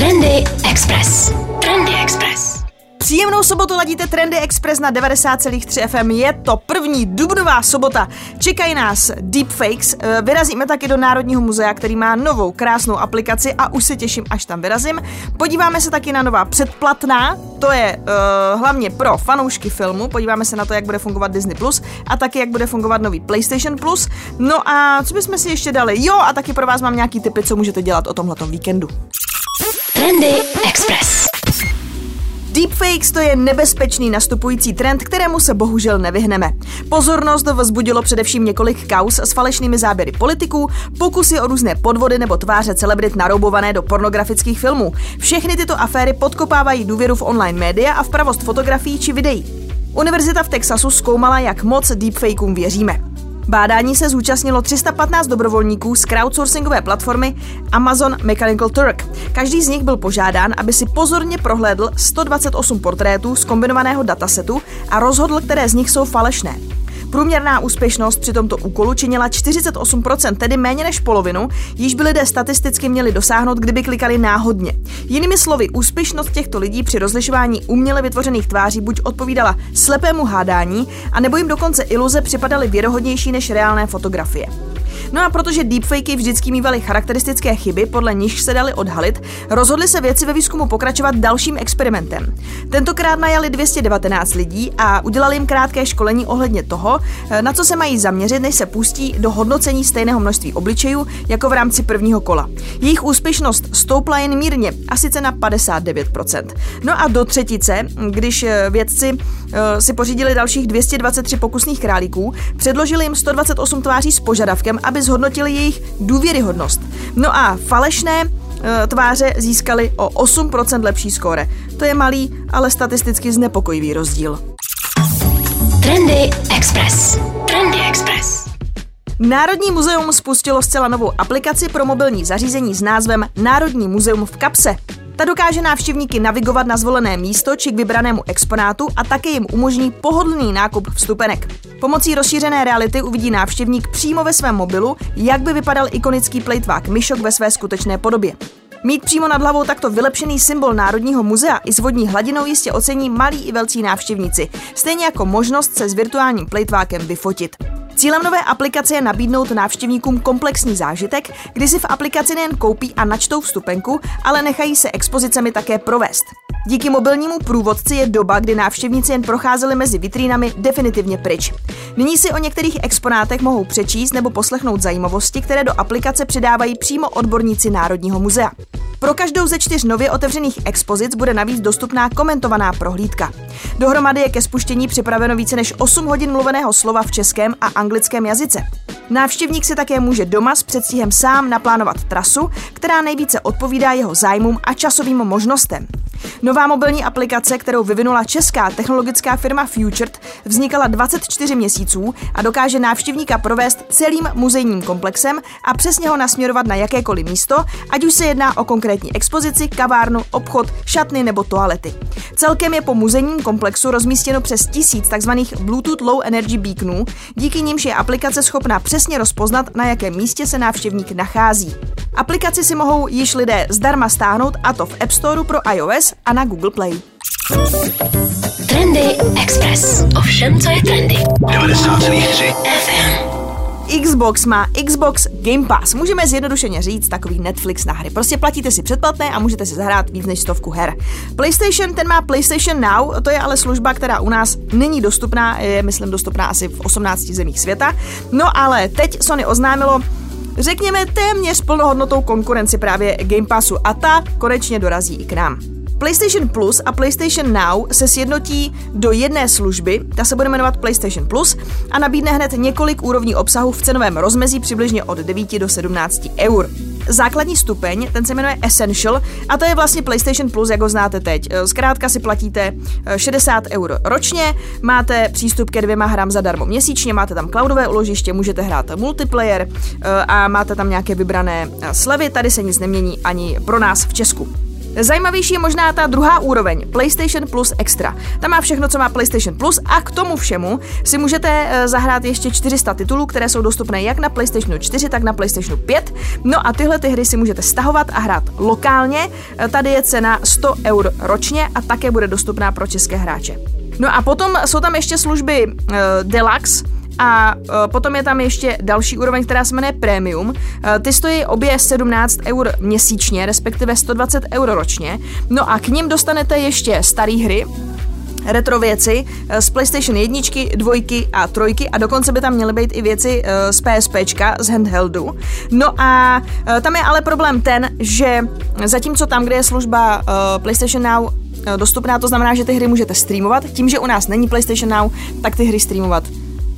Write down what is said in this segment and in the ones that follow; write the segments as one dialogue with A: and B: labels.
A: Trendy Express. Trendy Express.
B: Příjemnou sobotu ladíte Trendy Express na 90,3 FM. Je to první dubnová sobota. Čekají nás deepfakes. Eh, Vyrazíme taky do Národního muzea, který má novou krásnou aplikaci a už se těším, až tam vyrazím. Podíváme se taky na nová předplatná. To je uh, hlavně pro fanoušky filmu. Podíváme se na to, jak bude fungovat Disney Plus a taky, jak bude fungovat nový PlayStation Plus. No a co bychom si ještě dali? Jo, a taky pro vás mám nějaký tipy, co můžete dělat o tomhletom víkendu.
A: Trendy Express.
B: Deepfakes to je nebezpečný nastupující trend, kterému se bohužel nevyhneme. Pozornost vzbudilo především několik kaus s falešnými záběry politiků, pokusy o různé podvody nebo tváře celebrit naroubované do pornografických filmů. Všechny tyto aféry podkopávají důvěru v online média a v pravost fotografií či videí. Univerzita v Texasu zkoumala, jak moc deepfakeům věříme. Bádání se zúčastnilo 315 dobrovolníků z crowdsourcingové platformy Amazon Mechanical Turk. Každý z nich byl požádán, aby si pozorně prohlédl 128 portrétů z kombinovaného datasetu a rozhodl, které z nich jsou falešné. Průměrná úspěšnost při tomto úkolu činila 48%, tedy méně než polovinu, již by lidé statisticky měli dosáhnout, kdyby klikali náhodně. Jinými slovy, úspěšnost těchto lidí při rozlišování uměle vytvořených tváří buď odpovídala slepému hádání, anebo jim dokonce iluze připadaly věrohodnější než reálné fotografie. No a protože deepfakey vždycky mývaly charakteristické chyby, podle nich se dali odhalit, rozhodli se věci ve výzkumu pokračovat dalším experimentem. Tentokrát najali 219 lidí a udělali jim krátké školení ohledně toho, na co se mají zaměřit, než se pustí do hodnocení stejného množství obličejů jako v rámci prvního kola. Jejich úspěšnost stoupla jen mírně, a sice na 59%. No a do třetice, když vědci eh, si pořídili dalších 223 pokusných králíků, předložili jim 128 tváří s požadavkem, aby zhodnotili jejich důvěryhodnost. No a falešné e, tváře získaly o 8% lepší skóre. To je malý, ale statisticky znepokojivý rozdíl.
A: Trendy Express. Trendy Express.
B: Národní muzeum spustilo zcela novou aplikaci pro mobilní zařízení s názvem Národní muzeum v kapse. Ta dokáže návštěvníky navigovat na zvolené místo či k vybranému exponátu a také jim umožní pohodlný nákup vstupenek. Pomocí rozšířené reality uvidí návštěvník přímo ve svém mobilu, jak by vypadal ikonický plejtvák myšok ve své skutečné podobě. Mít přímo nad hlavou takto vylepšený symbol Národního muzea i s vodní hladinou jistě ocení malí i velcí návštěvníci, stejně jako možnost se s virtuálním plejtvákem vyfotit. Cílem nové aplikace je nabídnout návštěvníkům komplexní zážitek, kdy si v aplikaci nejen koupí a načtou vstupenku, ale nechají se expozicemi také provést. Díky mobilnímu průvodci je doba, kdy návštěvníci jen procházeli mezi vitrínami definitivně pryč. Nyní si o některých exponátech mohou přečíst nebo poslechnout zajímavosti, které do aplikace přidávají přímo odborníci Národního muzea. Pro každou ze čtyř nově otevřených expozic bude navíc dostupná komentovaná prohlídka. Dohromady je ke spuštění připraveno více než 8 hodin mluveného slova v českém a anglickém jazyce. Návštěvník si také může doma s předstihem sám naplánovat trasu, která nejvíce odpovídá jeho zájmům a časovým možnostem. Nová mobilní aplikace, kterou vyvinula česká technologická firma Futured, vznikala 24 měsíců a dokáže návštěvníka provést celým muzejním komplexem a přesně ho nasměrovat na jakékoliv místo, ať už se jedná o konkrétní expozici, kavárnu, obchod, šatny nebo toalety. Celkem je po muzejním komplexu rozmístěno přes tisíc tzv. Bluetooth Low Energy beaconů, díky nimž je aplikace schopná přesně rozpoznat, na jakém místě se návštěvník nachází. Aplikaci si mohou již lidé zdarma stáhnout a to v App Store pro iOS a na Google Play.
A: Trendy Express. Ovšem, co je trendy.
C: 90,3
A: FM.
B: Xbox má Xbox Game Pass. Můžeme zjednodušeně říct takový Netflix na hry. Prostě platíte si předplatné a můžete si zahrát víc než stovku her. PlayStation, ten má PlayStation Now, to je ale služba, která u nás není dostupná, je myslím dostupná asi v 18 zemích světa. No ale teď Sony oznámilo, řekněme téměř plnohodnotou konkurenci právě Game Passu a ta konečně dorazí i k nám. PlayStation Plus a PlayStation Now se sjednotí do jedné služby, ta se bude jmenovat PlayStation Plus a nabídne hned několik úrovní obsahu v cenovém rozmezí přibližně od 9 do 17 eur. Základní stupeň, ten se jmenuje Essential a to je vlastně PlayStation Plus, jak ho znáte teď. Zkrátka si platíte 60 eur ročně, máte přístup ke dvěma hrám zadarmo měsíčně, máte tam cloudové uložiště, můžete hrát multiplayer a máte tam nějaké vybrané slevy, tady se nic nemění ani pro nás v Česku. Zajímavější je možná ta druhá úroveň, PlayStation Plus Extra. Tam má všechno, co má PlayStation Plus a k tomu všemu si můžete eh, zahrát ještě 400 titulů, které jsou dostupné jak na PlayStation 4, tak na PlayStation 5. No a tyhle ty hry si můžete stahovat a hrát lokálně. Eh, tady je cena 100 eur ročně a také bude dostupná pro české hráče. No a potom jsou tam ještě služby uh, Deluxe, a uh, potom je tam ještě další úroveň, která se jmenuje Premium. Uh, ty stojí obě 17 eur měsíčně, respektive 120 eur ročně. No a k ním dostanete ještě staré hry, retro věci z PlayStation 1, 2 a 3 a dokonce by tam měly být i věci z PSP, z handheldu. No a tam je ale problém ten, že zatímco tam, kde je služba PlayStation Now dostupná, to znamená, že ty hry můžete streamovat, tím, že u nás není PlayStation Now, tak ty hry streamovat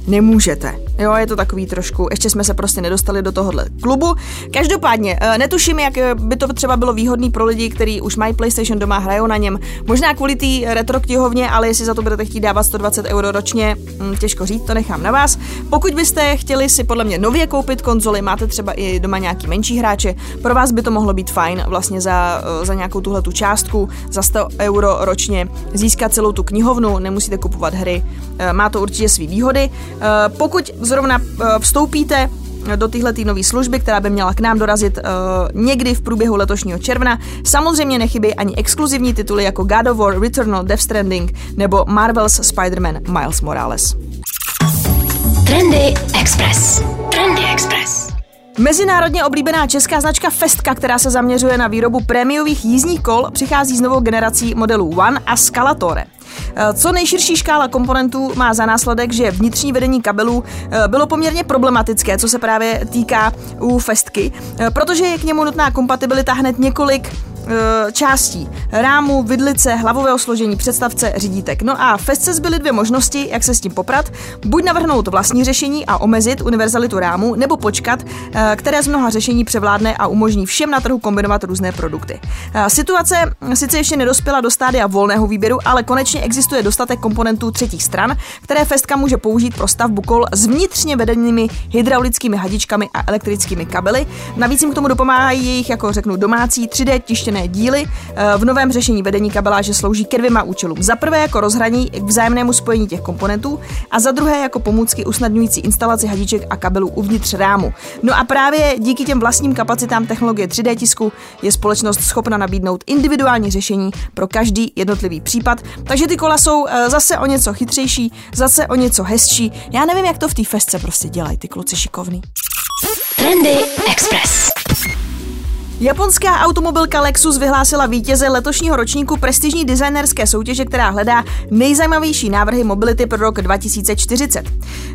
B: nemůžete. Jo, je to takový trošku, ještě jsme se prostě nedostali do tohohle klubu. Každopádně, eh, netuším, jak eh, by to třeba bylo výhodný pro lidi, kteří už mají PlayStation doma, hrajou na něm. Možná kvůli té retro knihovně, ale jestli za to budete chtít dávat 120 euro ročně, hm, těžko říct, to nechám na vás. Pokud byste chtěli si podle mě nově koupit konzoli, máte třeba i doma nějaký menší hráče, pro vás by to mohlo být fajn vlastně za, eh, za nějakou tuhle tu částku, za 100 euro ročně získat celou tu knihovnu, nemusíte kupovat hry, má to určitě své výhody. Pokud zrovna eh, vstoupíte do téhle nové služby, která by měla k nám dorazit uh, někdy v průběhu letošního června. Samozřejmě nechybí ani exkluzivní tituly jako God of War, Returnal, Death Stranding nebo Marvel's Spider-Man Miles Morales.
A: Trendy Express. Trendy Express.
B: Mezinárodně oblíbená česká značka Festka, která se zaměřuje na výrobu prémiových jízdních kol, přichází s novou generací modelů One a Scalatore. Eh, co nejširší škála komponentů má za následek, že vnitřní vedení kabelů eh, bylo poměrně problematické, co se právě týká u Festky, eh, protože je k němu nutná kompatibilita hned několik částí. Rámu, vidlice, hlavového složení, představce, řídítek. No a Festce zbyly dvě možnosti, jak se s tím poprat. Buď navrhnout vlastní řešení a omezit univerzalitu rámu, nebo počkat, e, které z mnoha řešení převládne a umožní všem na trhu kombinovat různé produkty. E, situace sice ještě nedospěla do stádia volného výběru, ale konečně existuje dostatek komponentů třetích stran, které Festka může použít pro stavbu kol s vnitřně vedenými hydraulickými hadičkami a elektrickými kabely. Navíc jim k tomu dopomáhají jejich, jako řeknu, domácí 3D tištěné vypuštěné díly. Eh, v novém řešení vedení kabeláže slouží ke dvěma účelům. Za prvé jako rozhraní k vzájemnému spojení těch komponentů a za druhé jako pomůcky usnadňující instalaci hadiček a kabelů uvnitř rámu. No a právě díky těm vlastním kapacitám technologie 3D tisku je společnost schopna nabídnout individuální řešení pro každý jednotlivý případ. Takže ty kola jsou eh, zase o něco chytřejší, zase o něco hezčí. Já nevím, jak to v té festce prostě dělají ty kluci šikovný.
A: Trendy Express.
B: Japonská automobilka Lexus vyhlásila vítěze letošního ročníku prestižní designerské soutěže, která hledá nejzajímavější návrhy mobility pro rok 2040.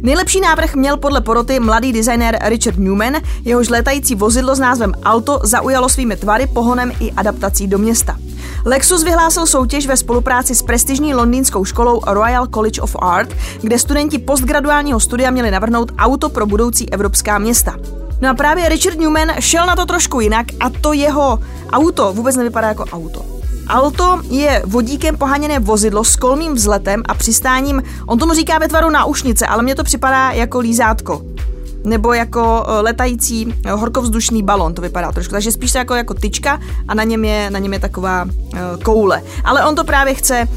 B: Nejlepší návrh měl podle poroty mladý designér Richard Newman, jehož letající vozidlo s názvem Alto zaujalo svými tvary, pohonem i adaptací do města. Lexus vyhlásil soutěž ve spolupráci s prestižní londýnskou školou Royal College of Art, kde studenti postgraduálního studia měli navrhnout auto pro budoucí evropská města. No a právě Richard Newman šel na to trošku jinak a to jeho auto vůbec nevypadá jako auto. Auto je vodíkem poháněné vozidlo s kolmým vzletem a přistáním, on tomu říká ve tvaru náušnice, ale mně to připadá jako lízátko nebo jako eh, letající eh, horkovzdušný balon, to vypadá trošku. Takže spíš jako, jako tyčka a na něm je, na něm je taková uh, koule. Ale on to právě chce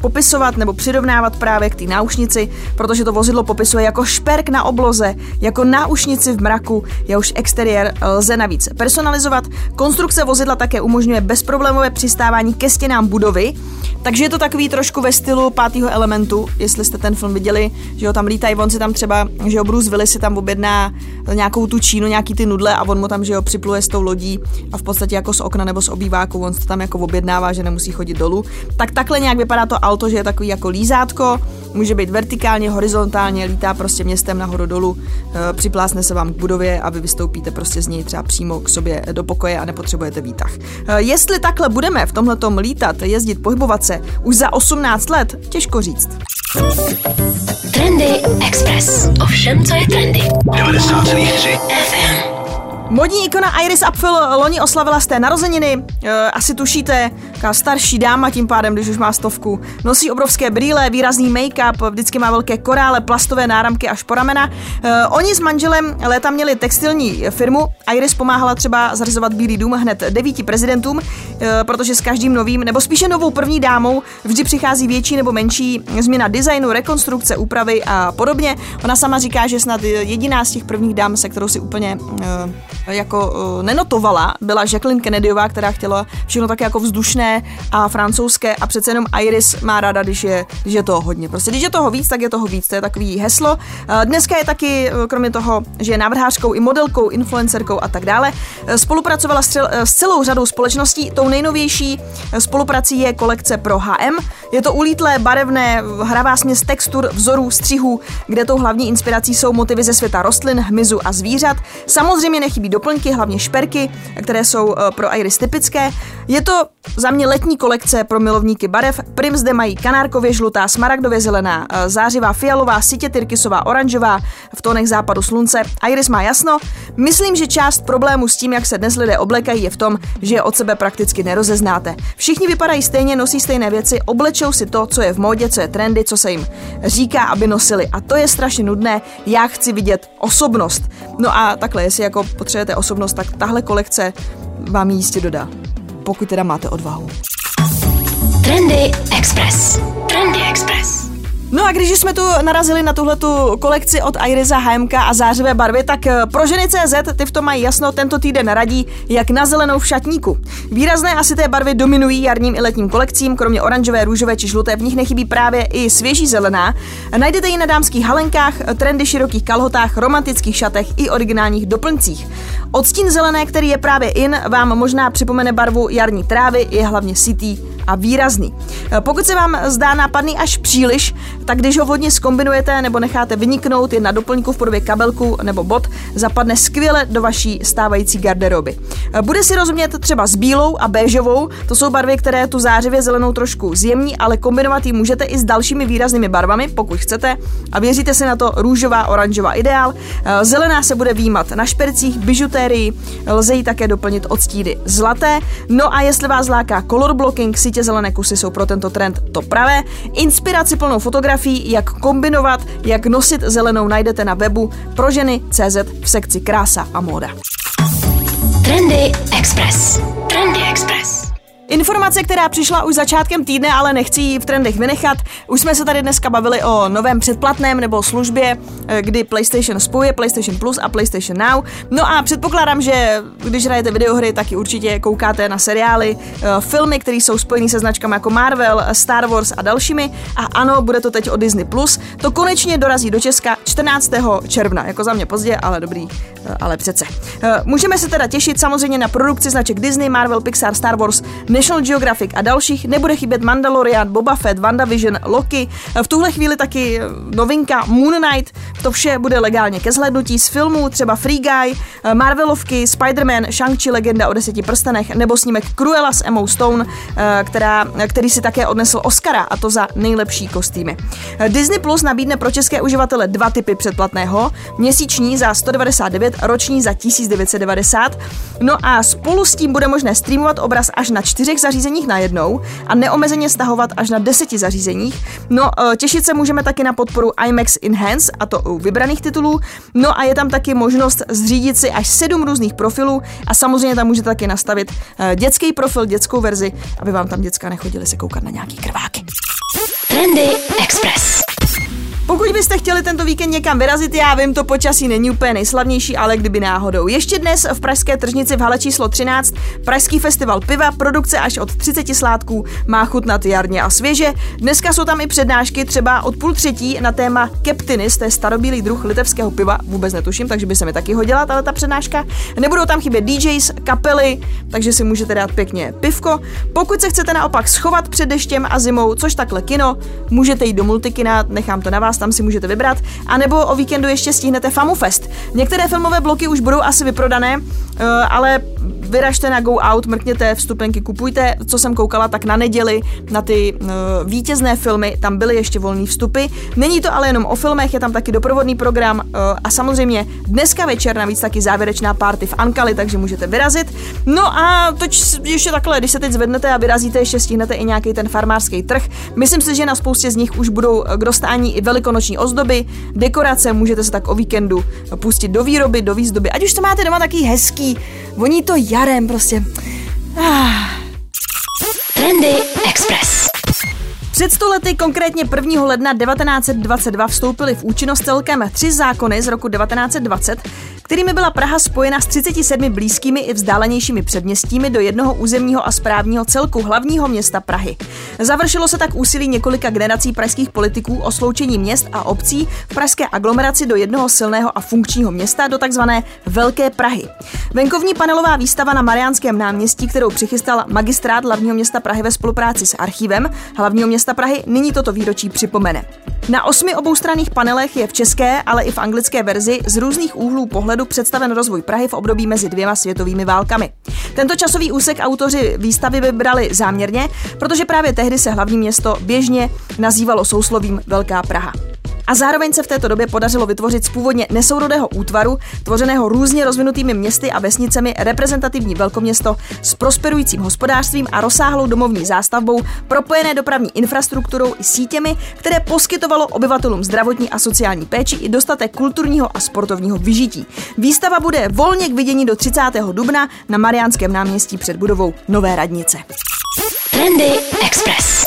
B: popisovat nebo přirovnávat právě k té náušnici, protože to vozidlo popisuje jako šperk na obloze, jako náušnici v mraku, jehož exteriér lze navíc personalizovat. Konstrukce vozidla také umožňuje bezproblémové přistávání ke stěnám budovy, takže je to takový trošku ve stylu pátého elementu, jestli jste ten film viděli, že ho tam lítají, on si tam třeba, že jo, Bruce Willis si tam objedná nějakou tu čínu, nějaký ty nudle a on mu tam, že jo, připluje s tou lodí a v podstatě jako z okna nebo z obýváku, on se tam jako objednává, že nemusí chodit dolů. Tak takhle nějak vypadá to auto, že je takový jako lízátko, může být vertikálně, horizontálně, lítá prostě městem nahoru dolů, e, připlásne se vám k budově a vy vystoupíte prostě z něj třeba přímo k sobě do pokoje a nepotřebujete výtah. E, jestli takhle budeme v tomhle lítat, jezdit, pohybovat se už za 18 let, těžko říct.
A: Trendy Express. Ovšem, co je trendy. 90,3 FM.
B: Modní ikona Iris Apfel loni oslavila z té narozeniny. E, asi tušíte, taká starší dáma tím pádem, když už má stovku. Nosí obrovské brýle, výrazný make-up, vždycky má velké korále, plastové náramky až po ramena. E, oni s manželem léta měli textilní firmu. Iris pomáhala třeba zařizovat Bílý dům hned devíti prezidentům, e, protože s každým novým, nebo spíše novou první dámou, vždy přichází větší nebo menší změna designu, rekonstrukce, úpravy a podobně. Ona sama říká, že snad jediná z těch prvních dám, se kterou si úplně jako uh, nenotovala, byla Jacqueline Kennedyová, která chtěla všechno také jako vzdušné a francouzské a přece jenom Iris má ráda, když je, když je toho hodně. Prostě když je toho víc, tak je toho víc, to je takový heslo. Uh, dneska je taky, uh, kromě toho, že je návrhářkou i modelkou, influencerkou a tak dále, uh, spolupracovala s, s celou řadou společností. Tou nejnovější spoluprací je kolekce pro HM. Je to ulítlé, barevné, hravá směs textur, vzorů, střihů, kde tou hlavní inspirací jsou motivy ze světa rostlin, hmyzu a zvířat. Samozřejmě nechybí doplňky, hlavně šperky, které jsou eh, pro Iris typické. Je to za mě letní kolekce pro milovníky barev. Prim zde mají kanárkově žlutá, smaragdově zelená, eh, zářivá fialová, sítě tyrkysová, oranžová, v tónech západu slunce. Iris má jasno. Myslím, že část problému s tím, jak se dnes lidé oblekají, je v tom, že je od sebe prakticky nerozeznáte. Všichni vypadají stejně, nosí stejné věci, oblečou si to, co je v módě, co je trendy, co se jim říká, aby nosili. A to je strašně nudné. Já chci vidět osobnost. No a takhle, jestli jako potřebujete osobnost, tak tahle kolekce vám ji jistě dodá. Pokud teda máte odvahu.
A: Trendy Express. Trendy Express.
B: No a když jsme tu narazili na tuhle kolekci od Irisa HMK a zářivé barvy, tak eh, pro ženy CZ ty v tom mají jasno, tento týden radí, jak na zelenou v šatníku. Výrazné asi té barvy dominují jarním i letním kolekcím, kromě oranžové, růžové či žluté, v nich nechybí právě i svěží zelená. Najdete ji na dámských halenkách, trendy širokých kalhotách, romantických šatech i originálních doplňcích. Odstín zelené, který je právě in, vám možná připomene barvu jarní trávy, je hlavně sitý a výrazný. Eh, pokud se vám zdá nápadný až příliš, tak když ho vhodně skombinujete nebo necháte vyniknout jen na doplňku v podobě kabelku nebo bot, zapadne skvěle do vaší stávající garderoby. Bude si rozumět třeba s bílou a béžovou, to jsou barvy, které tu zářivě zelenou trošku zjemní, ale kombinovat ji můžete i s dalšími výraznými barvami, pokud chcete. A věříte si na to růžová, oranžová ideál. Zelená se bude výjímat na špercích, bižutérii, lze ji také doplnit odstíny zlaté. No a jestli vás láká color blocking, sítě zelené kusy jsou pro tento trend to pravé. Inspiraci plnou fotografií, jak kombinovat, jak nosit zelenou najdete na webu pro ženy CZ v sekci krása a móda.
A: Trendy Express. Trendy Express.
B: Informace, která přišla už začátkem týdne, ale nechci ji v trendech vynechat. Už jsme se tady dneska bavili o novém předplatném nebo službě, eh, kdy PlayStation spojuje PlayStation Plus a PlayStation Now. No a předpokládám, že když hrajete videohry, taky určitě koukáte na seriály, eh, filmy, které jsou spojené se značkami jako Marvel, Star Wars a dalšími. A ano, bude to teď o Disney Plus. To konečně dorazí do Česka 14. června. Jako za mě pozdě, ale dobrý, eh, ale přece. Můžeme se teda těšit samozřejmě na produkci značek Disney, Marvel, Pixar, Star Wars, National Geographic a dalších nebude chybět Mandalorian, Boba Fett, WandaVision, Loki. V tuhle chvíli taky novinka Moon Knight. To vše bude legálně ke zhlednutí z filmů, třeba Free Guy, Marvelovky, Spider-Man, Shang-Chi legenda o deseti prstenech nebo snímek Cruella s Emma Stone, eh, která, který si také odnesl Oscara a to za nejlepší kostýmy. Disney Plus nabídne pro české uživatele dva typy předplatného, měsíční za 199, roční za 1990. No a spolu s tím bude možné streamovat obraz až na čtyřech čtyřech zařízeních najednou a neomezeně stahovat až na deseti zařízeních. No, e, těšit se můžeme taky na podporu IMAX Enhance, a to u vybraných titulů. No a je tam taky možnost zřídit si až sedm různých profilů a samozřejmě tam můžete taky nastavit e, dětský profil, dětskou verzi, aby vám tam děcka nechodili se koukat na nějaký krváky.
A: Trendy Express.
B: Pokud byste chtěli tento víkend někam vyrazit, já vím, to počasí není úplně nejslavnější, ale kdyby náhodou. Ještě dnes v Pražské tržnici v hale číslo 13 Pražský festival piva, produkce až od 30 sládků, má chutnat jarně a svěže. Dneska jsou tam i přednášky třeba od půl třetí na téma Keptinis, to je starobílý druh litevského piva, vůbec netuším, takže by se mi taky hodila tato ta přednáška. Nebudou tam chybět DJs, kapely, takže si můžete dát pěkně pivko. Pokud se chcete naopak schovat před deštěm a zimou, což takhle kino, můžete jít do multikina, nechám to na vás, tam si můžete vybrat, a nebo o víkendu ještě stihnete FamuFest. Některé filmové bloky už budou asi vyprodané, eh, ale vyražte na Go Out, mrkněte, vstupenky kupujte. Co jsem koukala, tak na neděli na ty uh, vítězné filmy tam byly ještě volné vstupy. Není to ale jenom o filmech, je tam taky doprovodný program uh, a samozřejmě dneska večer navíc taky závěrečná party v Ankali, takže můžete vyrazit. No a toč ještě takhle, když se teď zvednete a vyrazíte, ještě stihnete i nějaký ten farmářský trh. Myslím si, že na spoustě z nich už budou k dostání i velikonoční ozdoby, dekorace, můžete se tak o víkendu pustit do výroby, do výzdoby. Ať už to máte doma taky hezký, voní to jarem prostě. Ah.
A: Trendy Express.
B: Před stolety, konkrétně 1. ledna 1922, vstoupily v účinnost celkem tři zákony z roku 1920, kterými byla Praha spojena s 37 blízkými i vzdálenějšími předměstími do jednoho územního a správního celku hlavního města Prahy. Završilo se tak úsilí několika generací pražských politiků o sloučení měst a obcí v pražské aglomeraci do jednoho silného a funkčního města do takzvané Velké Prahy. Venkovní panelová výstava na Mariánském náměstí, kterou přichystal magistrát hlavního města Prahy ve spolupráci s archivem hlavního města Prahy, nyní toto výročí připomene. Na osmi oboustranných panelech je v české, ale i v anglické verzi z různých úhlů pohledu představen rozvoj Prahy v období mezi dvěma světovými válkami. Tento časový úsek autoři výstavy vybrali záměrně, protože právě tehdy se hlavní město běžně nazývalo souslovím Velká Praha. A zároveň se v této době podařilo vytvořit z původně nesourodého útvaru, tvořeného různě rozvinutými městy a vesnicemi, reprezentativní velkoměsto s prosperujícím hospodářstvím a rozsáhlou domovní zástavbou, propojené dopravní infrastrukturou i sítěmi, které poskytovalo obyvatelům zdravotní a sociální péči i dostatek kulturního a sportovního vyžití. Výstava bude volně k vidění do 30. dubna na Mariánském náměstí před budovou Nové radnice.
A: Trendy Express.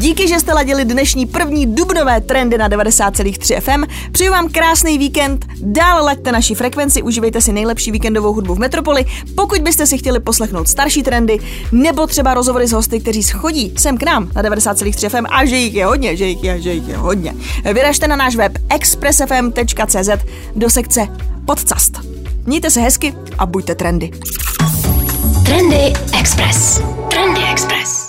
B: Díky, že jste ladili dnešní první dubnové trendy na 90,3 FM. Přeju vám krásný víkend, dál laďte naši frekvenci, užívejte si nejlepší víkendovou hudbu v Metropoli. Pokud byste si chtěli poslechnout starší trendy, nebo třeba rozhovory s hosty, kteří schodí sem k nám na 90,3 FM a že jich je hodně, že jich je, že jich je hodně. Vyražte na náš web expressfm.cz do sekce podcast. Mějte se hezky a buďte trendy.
A: Trendy Express. Trendy Express.